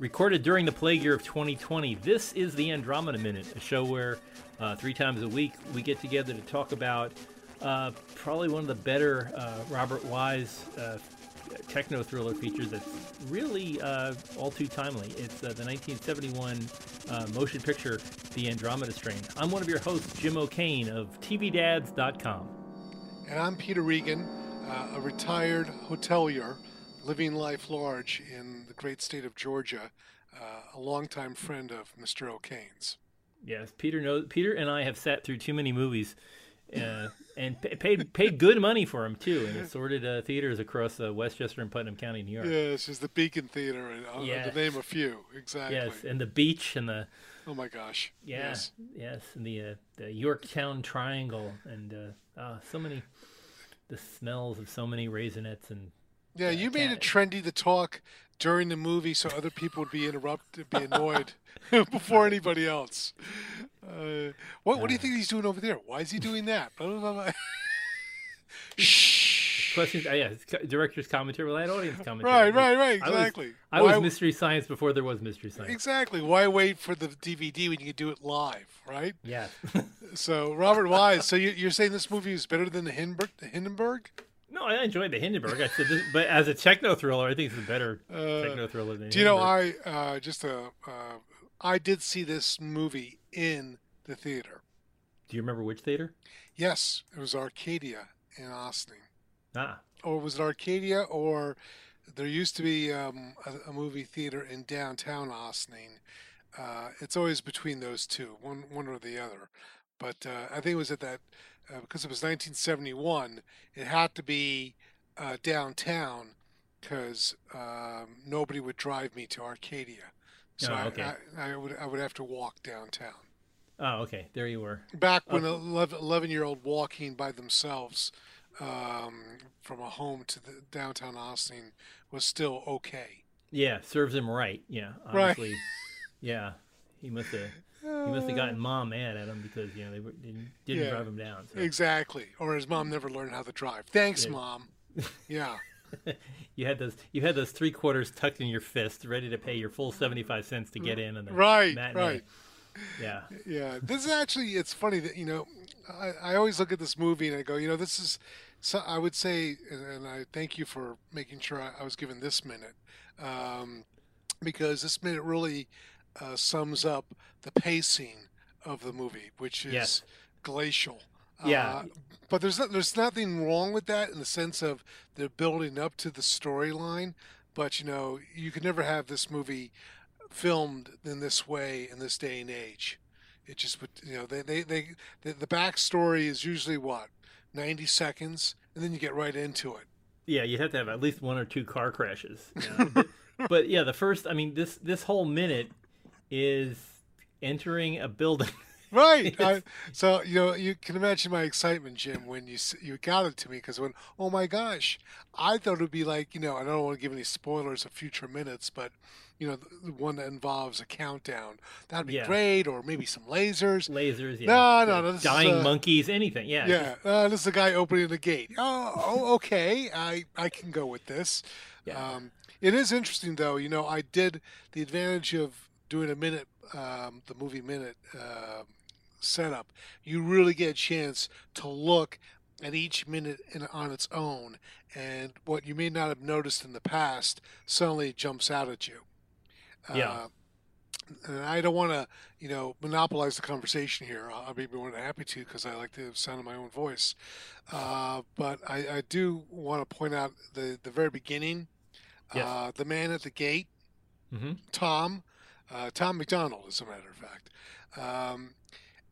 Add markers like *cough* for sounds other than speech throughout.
recorded during the plague year of 2020. This is the Andromeda Minute, a show where uh, three times a week we get together to talk about uh, probably one of the better uh, Robert Wise uh, techno thriller features that's really uh, all too timely. It's uh, the 1971 motion picture, The Andromeda Strain. I'm one of your hosts, Jim O'Kane of TVDads.com. And I'm Peter Regan, a retired hotelier living life large in the great state of Georgia, uh, a longtime friend of Mr. O'Kane's. Yes, Peter knows. Peter and I have sat through too many movies, uh, and paid paid good money for them too, in assorted uh, theaters across uh, Westchester and Putnam County, New York. Yes, it's the Beacon Theater, uh, yes. to name a few. Exactly. Yes, and the beach and the. Oh my gosh. Yeah, yes, yes and the uh, the Yorktown Triangle and uh, ah, so many, the smells of so many Raisinets and yeah, you made it trendy to talk during the movie so other people would be interrupted, be annoyed *laughs* before anybody else. Uh, what What do you think he's doing over there? Why is he doing that? Blah, blah, blah, Shh. *laughs* Questions? Uh, yeah, director's commentary. Well, audience commentary. Right, right, right. Exactly. I was, I was mystery science before there was mystery science. Exactly. Why wait for the DVD when you can do it live? Right. Yeah. so Robert Wise. So you, are saying this movie is better than the Hindenburg? The Hindenburg? No, I enjoyed the Hindenburg. I said, this, but as a techno thriller, I think it's a better uh, techno thriller than. Do you know I uh, just uh, uh, I did see this movie in the theater. Do you remember which theater? Yes, it was Arcadia in Austin. Ah. Or was it Arcadia? Or there used to be um, a, a, movie theater in downtown Austin. Uh, it's always between those two, one one or the other. But uh, I think it was at that uh, because it was 1971, it had to be uh, downtown because um, nobody would drive me to Arcadia. So oh, okay. I, I, I, would I would have to walk downtown. Oh, okay. There you were. Back when okay. 11 year old walking by themselves um, from a home to the downtown Austin was still okay. Yeah, serves him right. Yeah, honestly. Right. *laughs* yeah, he must have he must have gotten mom mad at him because you know they, didn't, didn't yeah, drive him down. So. Exactly, or his mom never learned how to drive. Thanks, yeah. mom. *laughs* Yeah. you had those you had those three quarters tucked in your fist, ready to pay your full seventy five cents to get in. And right, matinee. right. Yeah. Yeah. This is actually it's funny that you know I, I always look at this movie and I go, you know, this is so I would say, and I thank you for making sure I, I was given this minute, um, because this minute really uh, sums up the pacing of the movie, which is yes. glacial. Yeah. Uh, but there's there's nothing wrong with that in the sense of they're building up to the storyline. But you know, you can never have this movie filmed in this way in this day and age. It just you know they they, they the, the backstory is usually what ninety seconds, and then you get right into it. Yeah, you'd have to have at least one or two car crashes. You know? but, *laughs* but yeah, the first I mean this this whole minute is entering a building. *laughs* right. I, so you know you can imagine my excitement, Jim, when you you got it to me because when oh my gosh, I thought it would be like you know I don't want to give any spoilers of future minutes, but you know the one that involves a countdown that'd be yeah. great, or maybe some lasers. Lasers, yeah. No, no, no. Dying is, uh, monkeys, anything. Yeah. Yeah. Uh, this is the guy opening the gate. Oh, oh, okay. I I can go with this. Yeah. Um, it is interesting though. You know, I did the advantage of doing a minute, um, the movie minute uh, setup, you really get a chance to look at each minute in, on its own, and what you may not have noticed in the past suddenly jumps out at you. Yeah. Uh, and I don't want to, you know, monopolize the conversation here. I'll be more than happy to because I like the sound of my own voice. Uh, but I, I, do want to point out the the very beginning. Yes. Uh, the man at the gate, mm-hmm. Tom, uh, Tom McDonald, as a matter of fact. Um,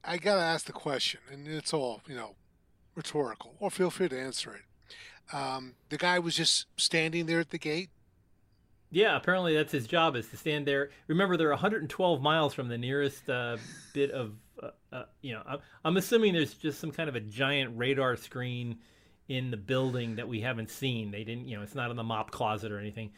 I got to ask the question, and it's all, you know, rhetorical, or feel free to answer it. Um, the guy was just standing there at the gate. Yeah, apparently that's his job is to stand there. Remember, they're 112 miles from the nearest uh, bit of, uh, uh, you know, I'm, I'm assuming there's just some kind of a giant radar screen in the building that we haven't seen. They didn't, you know, it's not in the mop closet or anything.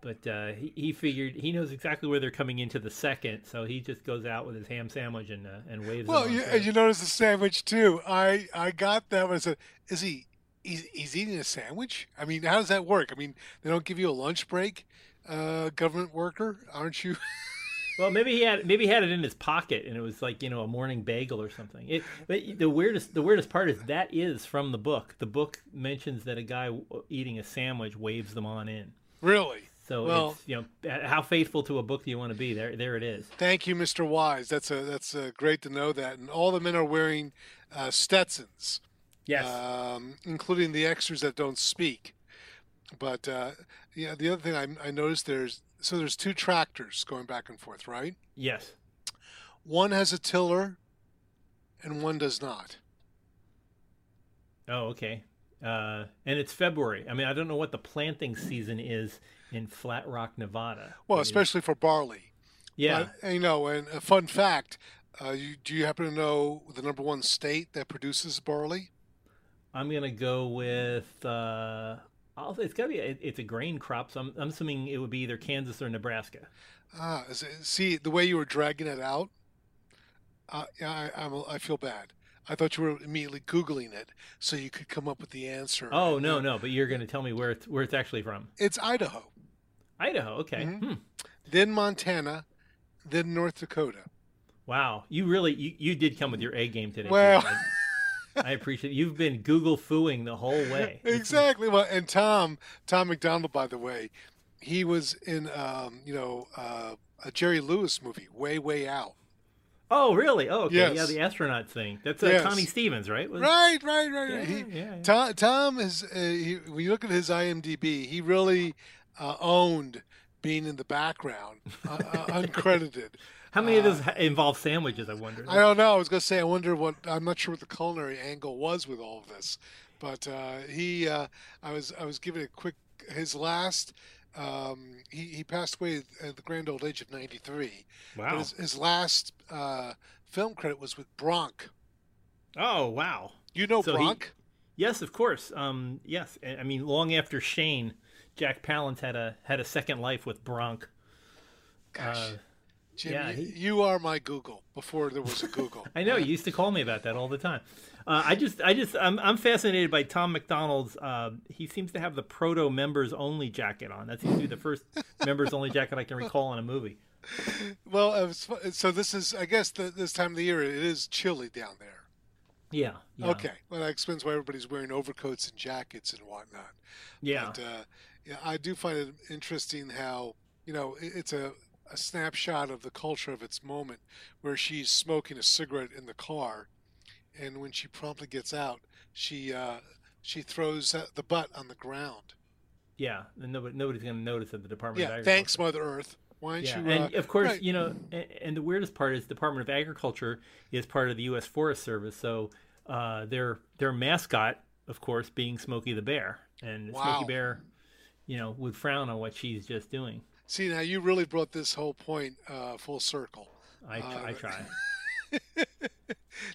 But uh, he, he figured he knows exactly where they're coming into the second, so he just goes out with his ham sandwich and uh, and waves. Well, you, and you notice the sandwich too. I I got that when I said, "Is he? He's, he's eating a sandwich? I mean, how does that work? I mean, they don't give you a lunch break uh, government worker, aren't you? *laughs* Well, maybe he had maybe he had it in his pocket, and it was like you know a morning bagel or something. It, the weirdest the weirdest part is that is from the book. The book mentions that a guy eating a sandwich waves them on in. Really? So well, it's, you know how faithful to a book do you want to be? There, there it is. Thank you, Mr. Wise. That's a that's a great to know that. And all the men are wearing uh, Stetsons. Yes. Um, including the extras that don't speak. But uh, yeah, the other thing I, I noticed there's so there's two tractors going back and forth, right? Yes. One has a tiller, and one does not. Oh, okay. Uh, and it's February. I mean, I don't know what the planting season is in Flat Rock, Nevada. Well, especially for barley. Yeah. But, you know, and a fun fact: uh, you, do you happen to know the number one state that produces barley? I'm gonna go with. Uh, I'll, it's gotta be. it's a grain crop, so I'm, I'm, assuming it would be either Kansas or Nebraska. Ah, see the way you were dragging it out. Uh, I, I'm, I feel bad. I thought you were immediately googling it so you could come up with the answer. Oh no, no! But you're going to tell me where it's, where it's actually from. It's Idaho. Idaho, okay. Mm-hmm. Hmm. Then Montana, then North Dakota. Wow, you really you, you did come with your A game today. Well. I appreciate it. You've been Google fooing the whole way. *laughs* exactly. Well, and Tom, Tom McDonald, by the way, he was in, um, you know, uh, a Jerry Lewis movie, Way Way Out. Oh, really? Oh, okay. Yes. Yeah, the astronaut thing. That's uh, Yes. Connie Stevens, right? Was- Right, right, right. Yeah. He, yeah, yeah. Tom, Tom is. Uh, he, when you look at his IMDb, he really uh, owned being in the background, uh, uh, *laughs* uncredited. How many of those involve sandwiches? I wonder. I don't know. I was going to say. I wonder what. I'm not sure what the culinary angle was with all of this, but uh, he. Uh, I was. I was giving a quick. His last. Um, he, he passed away at the grand old age of 93. Wow. his, his last uh, film credit was with Bronk. Oh, wow. You know So he- Bronk? Yes, of course. Um, yes. I mean, long after Shane, Jack Palance had a had a second life with Bronk. Gosh. Uh, Jim, yeah, you, he- you are my Google before there was a Google. *laughs* I know you used to call me about that all the time. Uh, I just, I just, I'm, I'm fascinated by Tom McDonald's. Uh, he seems to have the proto members only jacket on. That seems to be the first *laughs* members only jacket I can recall in a movie. well, it was fu- so this is, I guess, the, this time of the year it is chilly down there. Yeah. yeah Okay, well that explains why everybody's wearing overcoats and jackets and whatnot. Yeah. But uh, yeah, I do find it interesting how you know it's a, a snapshot of the culture of its moment, where she's smoking a cigarette in the car, and when she promptly gets out, she uh, she throws uh, the butt on the ground. Yeah. And nobody, nobody's going to notice at the Department of Yeah, Agriculture. thanks, Mother Earth. Why Yeah, you? and uh, of course, right. you know, and, and the weirdest part is Department of Agriculture is part of the U.S. Forest Service, so uh, their their mascot, of course, being Smokey the Bear, and Wow. Smokey Bear, you know, would frown on what she's just doing. See, now you really brought this whole point uh, full circle. I, tr- I Uh, try. *laughs*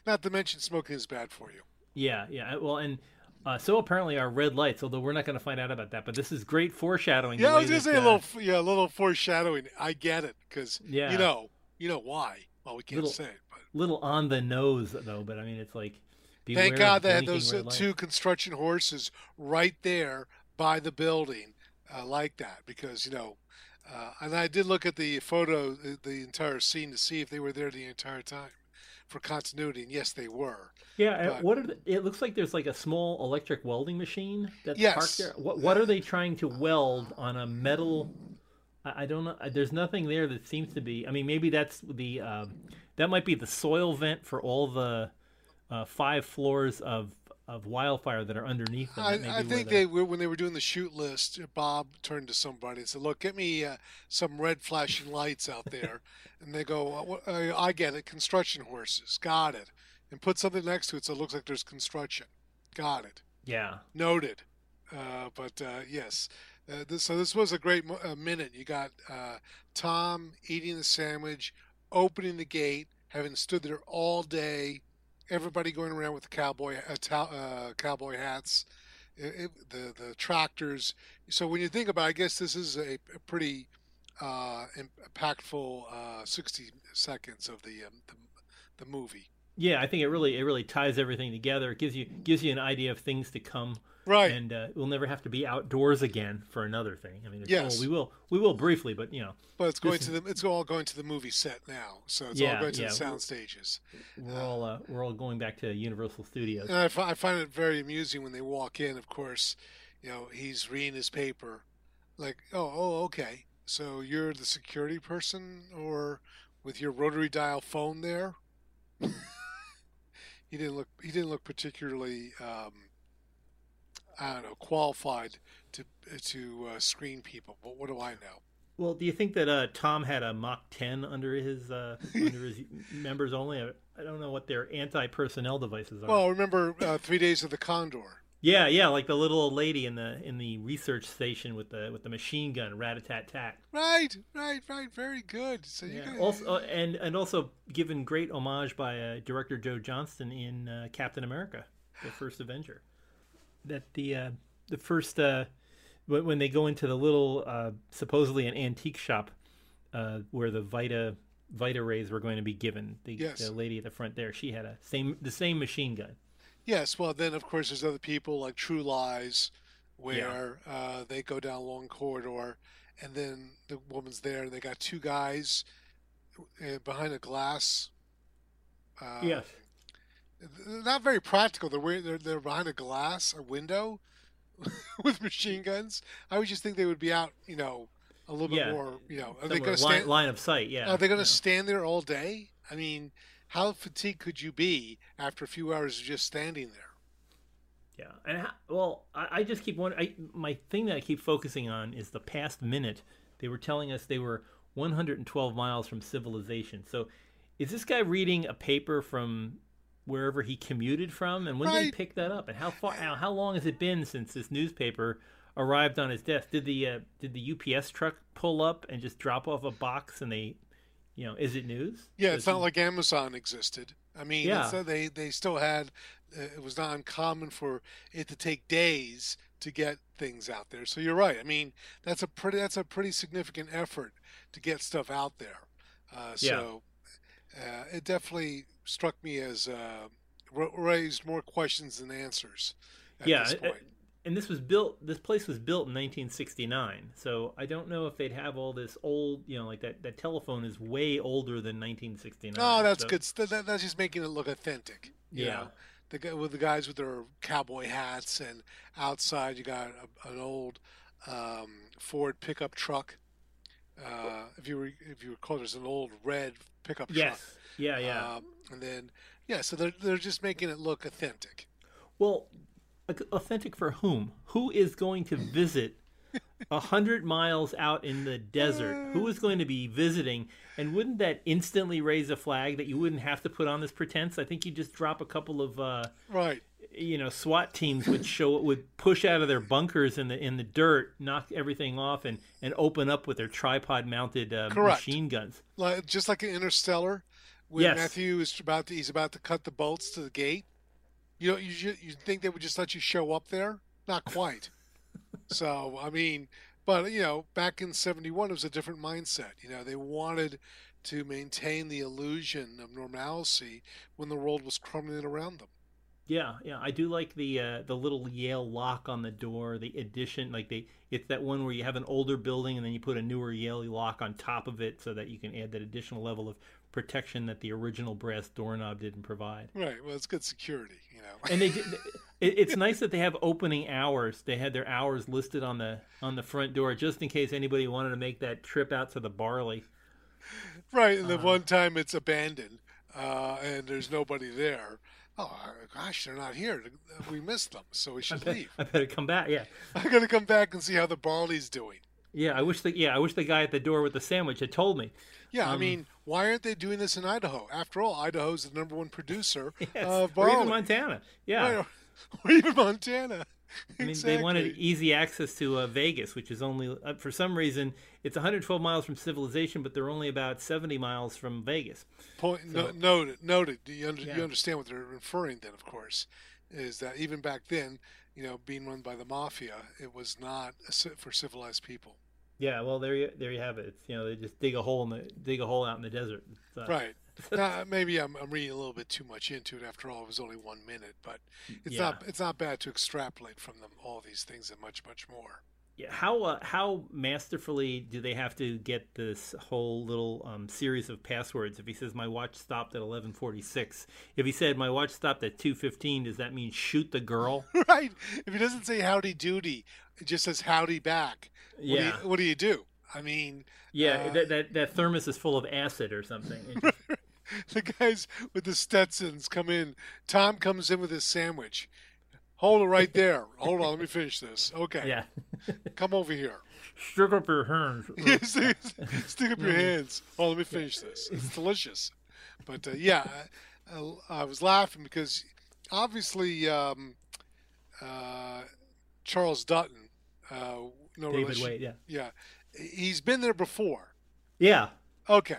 Not to mention smoking is bad for you. Yeah, yeah. Well, and uh, so apparently are red lights, although we're not going to find out about that. But this is great foreshadowing. Yeah, I was gonna that, say a uh, little, yeah, a little foreshadowing. I get it because Yeah. you know, you know why. Well, we can't Little- say it, but little on the nose though. But I mean, it's like. thank God they had those uh, two construction horses right there by the building, uh, like that, because you know. Uh, and I did look at the photo, the, the entire scene, to see if they were there the entire time for continuity, and yes, they were. Yeah, But- what are the, it looks like there's like a small electric welding machine that's Yes. parked there. What what are they trying to weld on a metal? I, I don't know. There's nothing there that seems to be. I mean, maybe that's the um, that might be the soil vent for all the uh, five floors of of wildfire that are underneath them. I, I think they were when they were doing the shoot list. Bob turned to somebody and said, "Look, get me uh, some red flashing lights out *laughs* there." and they go, "Uh, uh, "I get it. Construction horses. Got it." And put something next to it so it looks like there's construction. Got it. Yeah, Noted. Uh, but uh, yes, uh, this, so this was a great mo- minute. You got uh, Tom eating the sandwich, opening the gate, having stood there all day. Everybody going around with the cowboy uh, uh, cowboy hats, it, it, the the tractors. So when you think about, it, I guess this is a, a pretty uh, impactful uh, sixty seconds of the, um, the the movie. Yeah, I think it really it really ties everything together. It gives you gives you an idea of things to come. Right. And uh, we'll never have to be outdoors again for another thing. I mean, it's, Yes. well, we will we will briefly, but you know, But it's going This to the it's all going to the movie set now, so it's Yeah, all going to yeah. the sound stages. we're all uh, we're all going back to Universal Studios. And I, find it very amusing when they walk in. Of course, you know he's reading his paper, like, oh, oh, okay. So you're the security person, or with your rotary dial phone there. *laughs* he didn't look. He didn't look particularly. Um, I don't know, qualified to to uh, screen people. But what do I know? Well, do you think that uh, Tom had a MAC-10 under his uh, under his *laughs* members only? I, don't know what their anti-personnel devices are. Well, remember uh, Three Days of the Condor. yeah, yeah, like the little old lady in the in the research station with the with the machine gun, rat-a-tat-tat. Right, right, right. Very good. So you Yeah. Also, uh, and and also given great homage by uh, director Joe Johnston in uh, Captain America, the first Avenger. That the uh, the first uh, when, when they go into the little uh, supposedly an antique shop uh, where the Vita Vita rays were going to be given. The, Yes. the lady at the front there, she had a same the same machine gun. Yes, well, then of course there's other people like True Lies, where uh, they go down a long corridor, and then the woman's there, and they got two guys uh, behind a glass. Uh, yes. Not very practical. They're they're they're behind a glass, a window, *laughs* with machine guns. I would just think they would be out, you know, a little Yeah. bit more. You know, are they going to line, stand? line of sight. Yeah. Are they going to Yeah. stand there all day? I mean, how fatigued could you be after a few hours of just standing there? Yeah, and how, well, I, I just keep wondering. I, my thing that I keep focusing on is the past minute. They were telling us they were 112 miles from civilization. So, is this guy reading a paper from wherever he commuted from? And when did he pick that up? And how far? How, how long has it been since this newspaper arrived on his desk? Did the uh, did the UPS truck pull up and just drop off a box? And they, you know, is it news? Yeah, it's not like Amazon existed. I mean, Yeah. they they still had. Uh, it was not uncommon for it to take days to get things out there. So you're right. I mean, that's a pretty that's a pretty significant effort to get stuff out there. Uh, so uh, it definitely struck me as uh, raised more questions than answers. At Yeah, this point. and this was built this place was built in 1969 so i don't know if they'd have all this old you know like that that telephone is way older than 1969 Oh, that's so- good. That, that's just making it look authentic. you Yeah. know? The guy with the guys with their cowboy hats, and outside you got a, an old um, Ford pickup truck. Uh, if you re, if you recall, there's an old red pickup yes yeah truck. yeah Um, and then yeah, so they're they're just making it look authentic. well authentic for whom who is going to visit a *laughs* hundred miles out in the desert who is going to be visiting and wouldn't that instantly raise a flag that you wouldn't have to put on this pretense i think you just drop a couple of uh Right. You know SWAT teams would show would push out of their bunkers in the in the dirt, knock everything off, and and open up with their tripod mounted uh, machine guns. Like just like in Interstellar, when Yes. Matthew is about to he's about to cut the bolts to the gate. You know, you you think they would just let you show up there? Not quite. *laughs* so I mean, but you know, back in '71, it was a different mindset. You know, they wanted to maintain the illusion of normalcy when the world was crumbling around them. Yeah, yeah, I do like the uh, the little Yale lock on the door, the addition. Like they, it's that one where you have an older building and then you put a newer Yale lock on top of it, so that you can add that additional level of protection that the original brass doorknob didn't provide. Right. Well, it's good security. You know. and they did, *laughs* it, it's nice that they have opening hours they had their hours listed on the on the front door just in case anybody wanted to make that trip out to the barley Right, and the Uh, one time it's abandoned uh, and there's nobody there. Oh gosh, they're not here. We missed them, so we should leave. i better come back yeah I gotta come back and see how the barley's doing. yeah i wish the yeah i wish the guy at the door with the sandwich had told me Yeah, I Um, mean, why aren't they doing this in Idaho? After all, Idaho's the number one producer *laughs* yes. of or barley. even montana yeah Right, or, *laughs* or even Montana. *laughs* I mean, exactly. they wanted easy access to uh, Vegas, which is only uh, for some reason it's 112 miles from civilization, but they're only about 70 miles from Vegas. Point, no, noted. Noted. You, under, Yeah. you understand what they're referring then, of course, is that even back then, you know, being run by the mafia, it was not a for civilized people. Yeah, well, there you there you have it. It's, you know, they just dig a hole in the dig a hole out in the desert. Uh, Right. Now, *laughs* maybe I'm, I'm reading a little bit too much into it. After all, it was only one minute, but it's Yeah. not it's not bad to extrapolate from them all these things and much much more. Yeah, how uh, how masterfully do they have to get this whole little um, series of passwords? If he says my watch stopped at eleven forty six, if he said my watch stopped at two fifteen, does that mean shoot the girl? *laughs* right? If he doesn't say howdy doody, it just says howdy back. What do Yeah, you, what do you do? I mean, yeah. uh, that, that that thermos is full of acid or something. *laughs* Just- *laughs* the guys with the Stetsons come in. Tom comes in with his sandwich. Hold it right there. Hold on, let me finish this. Okay, yeah, come over here. stick up your hands. *laughs* *laughs* stick, up your hands. Oh, let me finish this. It's delicious. But uh, yeah, I, I, I was laughing because obviously um, uh, Charles Dutton, uh, no David relation- Wade. Yeah, Yeah, he's been there before. yeah. Okay,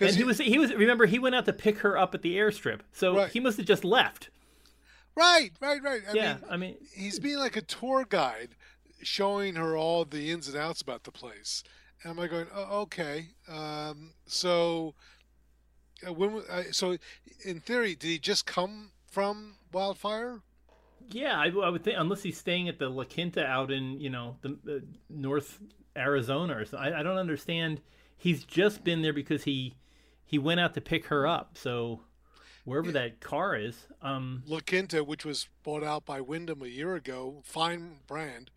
And because he was he was remember he went out to pick her up at the airstrip, so Right. he must have just left. right, right, right. I yeah, mean, I mean, he's being like a tour guide, showing her all the ins and outs about the place. And I'm like going, oh, okay. Um, so, uh, when? Uh, so, in theory, did he just come from Wildfire? Yeah, I, I would think unless he's staying at the La Quinta out in you know the, the North Arizona or something. I, I don't understand. He's just been there because he he went out to pick her up. So wherever that car is, um, La Quinta, which was bought out by Wyndham a year ago, fine brand,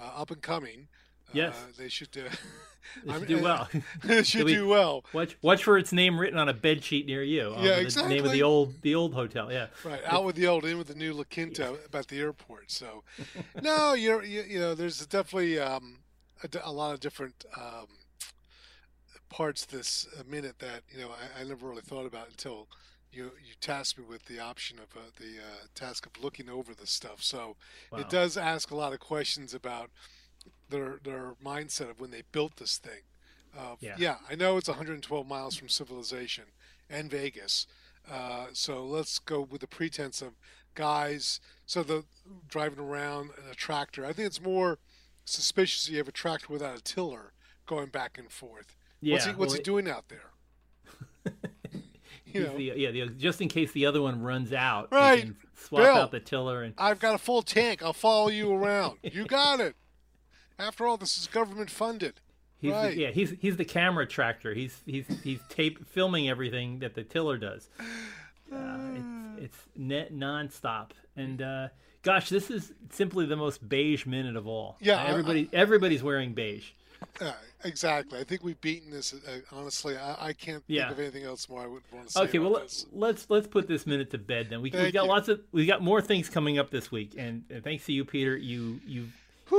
uh, up and coming. Yes. uh, they should uh, *laughs* they should do well. *laughs* they should Do we- do well. watch watch for its name written on a bed sheet near you. um, Yeah, The name of the old the old hotel. Yeah, Right, out with the old, in with the new La Quinta about the airport. So, *laughs* no, you're, you, you know, there's definitely um, a, a lot of different um, parts this uh, minute that you know I, I never really thought about until you you tasked me with the option of uh, the uh, task of looking over the stuff. So Wow. it does ask a lot of questions about their their mindset of when they built this thing. Uh, Yeah. I know it's 112 miles from civilization and Vegas. Uh, so let's go with the pretense of guys. So the driving around in a tractor. I think it's more suspicious you have a tractor without a tiller going back and forth. Yeah. what's he, what's well, he doing out there? *laughs* you know, the, yeah, the, just in case the other one runs out, Right. Can swap Bill. out the tiller and I've got a full tank. I'll follow you around. You got it. After all, this is government funded. *laughs* He's Right. the, yeah, he's he's the camera tractor. He's he's he's tape filming everything that the tiller does. *sighs* Uh, it's it's net nonstop, and uh, gosh, this is simply the most beige minute of all. Yeah, Uh, I- everybody everybody's wearing beige. Uh, exactly. I think we've beaten this. Uh, honestly, I, I can't Yeah. think of anything else more I would want to say. Okay, well this. let's let's put this minute to bed then. We, we've got you. lots of we've got more things coming up this week, and, and thanks to you, Peter, you you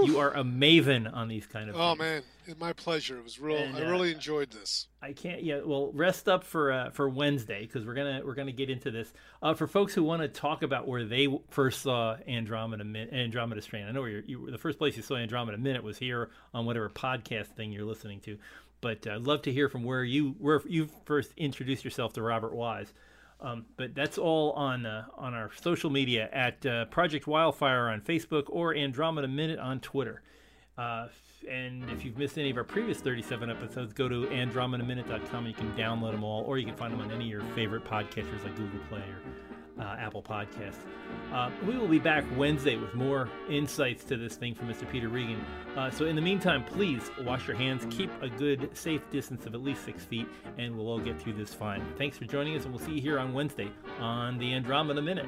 you are a maven on these kind of. Oh things. man, my pleasure. It was real. And, I uh, really enjoyed this. I can't yet. Well, rest up for uh, for Wednesday because we're gonna we're gonna get into this. Uh, for folks who want to talk about where they first saw Andromeda Andromeda Strain, I know where you're, you the first place you saw Andromeda Minute was here on whatever podcast thing you're listening to. But uh, I'd love to hear from where you where you first introduced yourself to Robert Wise. Um, but that's all on uh, on our social media at uh, Project Wildfire on Facebook or Andromeda Minute on Twitter. Uh, and if you've missed any of our previous 37 episodes, go to andromedaminute.com. And you can download them all, or you can find them on any of your favorite podcatchers like Google Play or uh, Apple Podcasts. Uh, we will be back Wednesday with more insights to this thing from Mr. Peter Regan. Uh, so in the meantime, please wash your hands, keep a good, safe distance of at least six feet, and we'll all get through this fine. Thanks for joining us, and we'll see you here on Wednesday on the Andromeda Minute.